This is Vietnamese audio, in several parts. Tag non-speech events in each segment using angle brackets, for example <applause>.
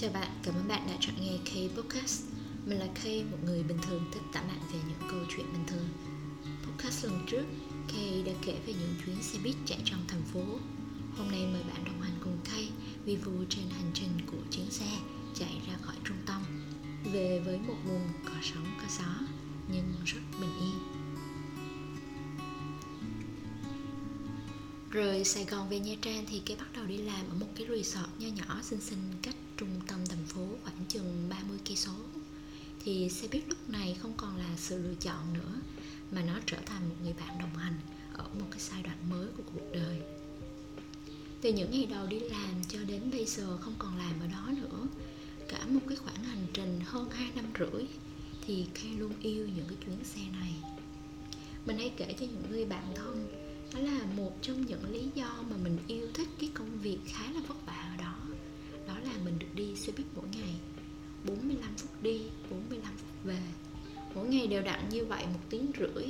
Chào bạn, cảm ơn bạn đã chọn nghe K Podcast Mình là K, một người bình thường thích tả bạn về những câu chuyện bình thường. Podcast lần trước, K đã kể về những chuyến xe buýt chạy trong thành phố. Hôm nay mời bạn đồng hành cùng K vi vu trên hành trình của chuyến xe chạy ra khỏi trung tâm. Về với một vùng có sóng có gió nhưng rất bình yên. Rồi Sài Gòn về Nha Trang thì cái bắt đầu đi làm ở một cái resort nho nhỏ xinh xinh cách trung tâm thành phố khoảng chừng 30 cây số. Thì xe buýt lúc này không còn là sự lựa chọn nữa, mà nó trở thành một người bạn đồng hành ở một cái giai đoạn mới của cuộc đời. Từ những ngày đầu đi làm cho đến bây giờ không còn làm ở đó nữa, Cả một cái khoảng hành trình hơn 2 năm rưỡi Thì Kay luôn yêu những cái chuyến xe này Mình hay kể cho những người bạn thân, đó là một trong những lý do mà mình yêu thích cái công việc khá đi xe buýt mỗi ngày 45 phút đi 45 phút về. Mỗi ngày đều đặn như vậy một tiếng rưỡi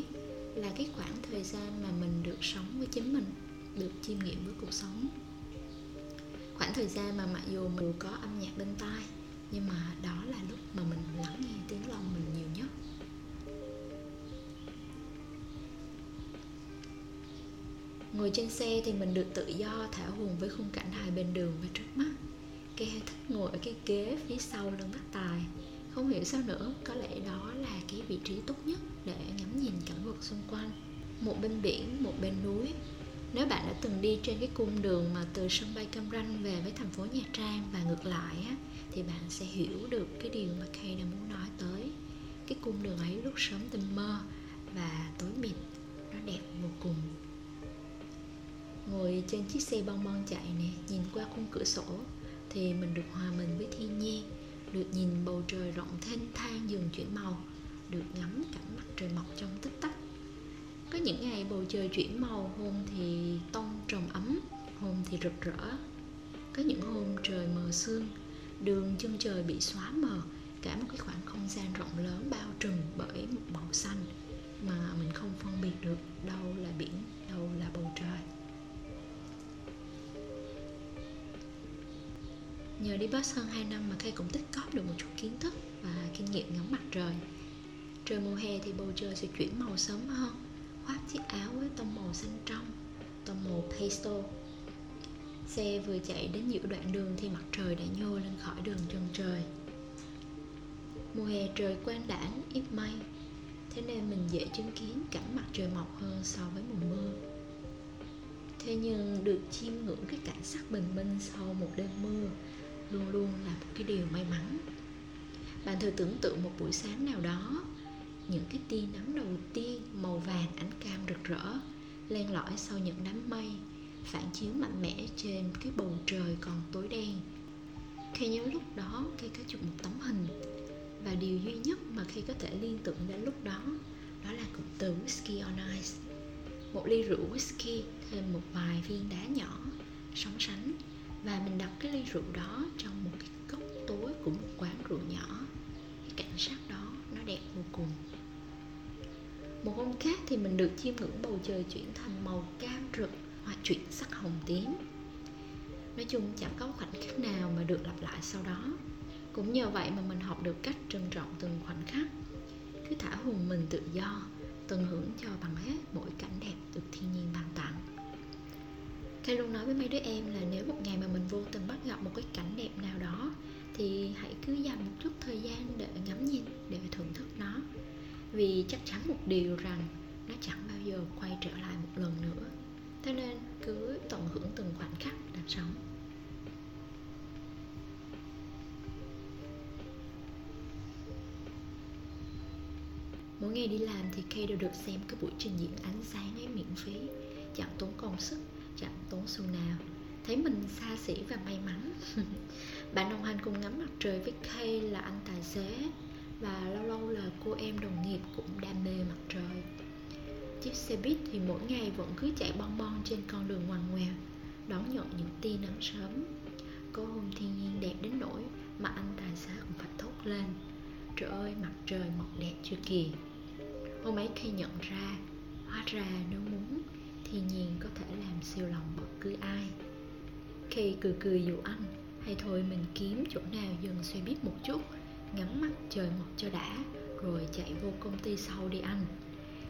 là cái khoảng thời gian mà mình được sống với chính mình, được chiêm nghiệm với cuộc sống. Khoảng thời gian mà mặc dù mình có âm nhạc bên tai, nhưng mà đó là lúc mà mình lắng nghe tiếng lòng mình nhiều nhất. Ngồi trên xe thì mình được tự do thả hồn với khung cảnh hai bên đường và trước mắt. Kê thích ngồi ở cái ghế phía sau lưng bác tài. Không hiểu sao nữa, có lẽ đó là cái vị trí tốt nhất để ngắm nhìn cảnh vật xung quanh. Một bên biển, một bên núi. Nếu bạn đã từng đi trên cái cung đường mà từ sân bay Cam Ranh về với thành phố Nha Trang và ngược lại á, Thì bạn sẽ hiểu được cái điều mà Kay đang muốn nói tới. Cái cung đường ấy lúc sớm tinh mơ và tối mịt Nó đẹp vô cùng. Ngồi trên chiếc xe bon bon chạy nè nhìn qua khung cửa sổ thì mình được hòa mình với thiên nhiên, được nhìn bầu trời rộng thênh thang dần chuyển màu, được ngắm cảnh mặt trời mọc trong tích tắc. Có những ngày bầu trời chuyển màu, hôm thì tông trồng ấm, hôm thì rực rỡ. Có những hôm trời mờ sương, đường chân trời bị xóa mờ, cả một cái khoảng không gian rộng lớn bao trùm bởi một màu xanh mà mình không phân biệt được đâu là biển, đâu là bầu trời. Nhờ đi bus hơn 2 năm mà Kay cũng tích cóp được một chút kiến thức và kinh nghiệm ngắm mặt trời. Trời mùa hè thì bầu trời sẽ chuyển màu sớm hơn. Khoác chiếc áo với tông màu xanh trong Tông màu pastel. Xe vừa chạy đến giữa đoạn đường thì mặt trời đã nhô lên khỏi đường chân trời. Mùa hè trời quang đảng, ít mây. Thế nên mình dễ chứng kiến cảnh mặt trời mọc hơn so với mùa mưa. Thế nhưng được chiêm ngưỡng cái cảnh sắc bình minh sau một đêm mưa điều may mắn. Bạn thử tưởng tượng một buổi sáng nào đó, những cái tia nắng đầu tiên màu vàng ánh cam rực rỡ len lỏi sau những đám mây phản chiếu mạnh mẽ trên cái bầu trời còn tối đen. Khi nhớ lúc đó khi có chụp một tấm hình và điều duy nhất mà khi có thể liên tưởng đến lúc đó đó là cụm từ whisky on ice. Một ly rượu whisky thêm một vài viên đá nhỏ, sóng sánh và mình đặt cái ly rượu đó trong một cái của một quán rượu nhỏ. Cái cảnh sắc đó nó đẹp vô cùng. Một hôm khác thì mình được chiêm ngưỡng bầu trời chuyển thành màu cam rực hoặc chuyển sắc hồng tím. Nói chung chẳng có khoảnh khắc nào mà được lặp lại sau đó. Cũng nhờ vậy mà mình học được cách trân trọng từng khoảnh khắc. Cứ thả hồn mình tự do, tận hưởng cho bằng hết mỗi cảnh đẹp được thiên nhiên ban tặng. Kay luôn nói với mấy đứa em là nếu một ngày mà mình vô tình bắt gặp một cái cảnh đẹp nào đó chút thời gian để ngắm nhìn, để thưởng thức nó. Vì chắc chắn một điều rằng nó chẳng bao giờ quay trở lại một lần nữa. Thế nên cứ tận hưởng từng khoảnh khắc đang sống. Mỗi ngày đi làm thì Kay đều được xem cái buổi trình diễn ánh sáng ấy miễn phí. Chẳng tốn công sức, chẳng tốn xu nào thấy mình xa xỉ và may mắn. <laughs> Bạn đồng hành cùng ngắm mặt trời với Kay là anh tài xế, và lâu lâu là cô em đồng nghiệp cũng đam mê mặt trời. Chiếc xe buýt thì mỗi ngày vẫn cứ chạy bon bon trên con đường ngoằn ngoèo, đón nhận những tia nắng sớm. Có hôm thiên nhiên đẹp đến nỗi mà anh tài xế cũng phải thốt lên, trời ơi, mặt trời mọc đẹp chưa kìa. Hôm ấy khi nhận ra, hóa ra nếu muốn, thiên nhiên có thể làm siêu lòng bất cứ ai khi cười cười dụ anh hay thôi mình kiếm chỗ nào dừng xe buýt một chút ngắm mắt trời mọc cho đã, rồi chạy vô công ty sau đi anh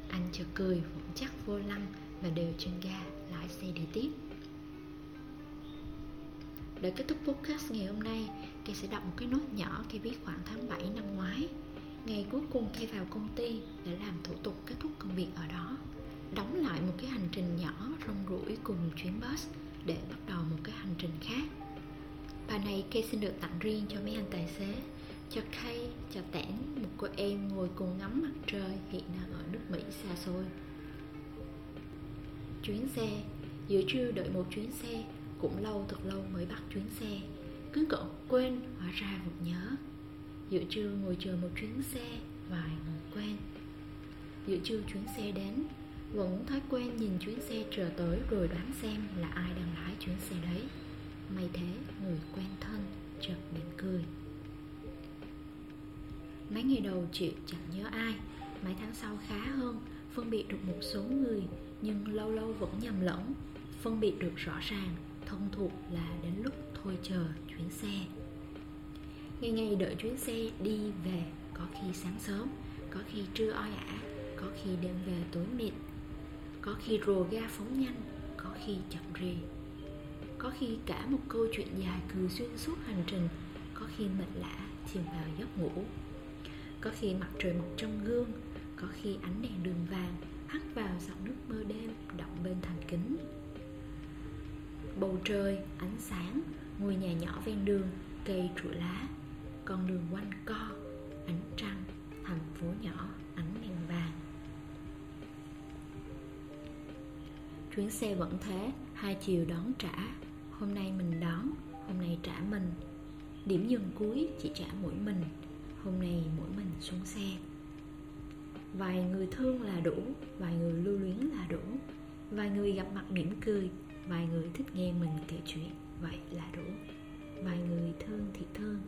anh chợt cười, vững chắc vô lăng và đều chân ga, lái xe đi tiếp. Để kết thúc podcast ngày hôm nay Kay sẽ đọc một cái nốt nhỏ Kay viết khoảng tháng 7 năm ngoái. Ngày cuối cùng Kay vào công ty để làm thủ tục kết thúc công việc ở đó. Đóng lại một cái hành trình nhỏ, rong ruổi cùng chuyến bus để bắt đầu một cái hành trình khác. Bài này Kay xin được tặng riêng cho mấy anh tài xế Cho Kay, cho Tẻn, một cô em ngồi cùng ngắm mặt trời hiện đang ở nước Mỹ xa xôi. Chuyến xe, giữa trưa đợi một chuyến xe cũng lâu thật lâu mới bắt chuyến xe cứ cậu quên hóa ra vụt nhớ. Giữa trưa ngồi chờ một chuyến xe vài người quen giữa trưa chuyến xe đến vẫn thói quen nhìn chuyến xe chờ tới rồi đoán xem là ai đang lái chuyến xe đấy. May thế, người quen thân chợt mỉm cười. Mấy ngày đầu chịu chẳng nhớ ai. Mấy tháng sau khá hơn phân biệt được một số người, nhưng lâu lâu vẫn nhầm lẫn. Phân biệt được rõ ràng thông thuộc là đến lúc thôi chờ chuyến xe. Ngày ngày đợi chuyến xe đi về, có khi sáng sớm, có khi trưa oi ả, có khi đêm về tối mịt có khi rồ ga phóng nhanh, có khi chậm rì. Có khi cả một câu chuyện dài cười xuyên suốt hành trình, có khi mệt lã chìm vào giấc ngủ. Có khi mặt trời mọc trong gương, có khi ánh đèn đường vàng hắt vào giọt nước mơ đêm động bên thành kính. Bầu trời, ánh sáng, ngôi nhà nhỏ ven đường, cây trụ lá, con đường quanh co, ánh trăng, thành phố nhỏ. Chuyến xe vẫn thế, hai chiều đón trả. Hôm nay mình đón, hôm nay trả mình. Điểm dừng cuối, chỉ trả mỗi mình. Hôm nay mỗi mình xuống xe. Vài người thương là đủ, vài người lưu luyến là đủ. Vài người gặp mặt mỉm cười, vài người thích nghe mình kể chuyện, vậy là đủ. Vài người thương thì thương.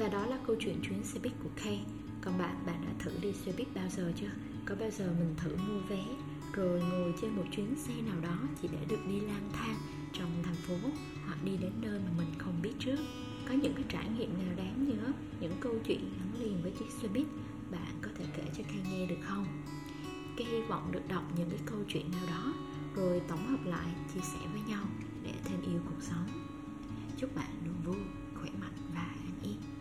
Và đó là câu chuyện chuyến xe buýt của Kay. Còn bạn bạn đã thử đi xe buýt bao giờ chưa? Có bao giờ mình thử mua vé, rồi ngồi trên một chuyến xe nào đó chỉ để được đi lang thang trong thành phố, hoặc đi đến nơi mà mình không biết trước? Có những cái trải nghiệm nào đáng nhớ, những câu chuyện gắn liền với chiếc xe buýt? Bạn có thể kể cho Kay nghe được không? Kay hy vọng được đọc những cái câu chuyện nào đó, rồi tổng hợp lại, chia sẻ với nhau để thêm yêu cuộc sống. Chúc bạn luôn vui, khỏe mạnh và an yên.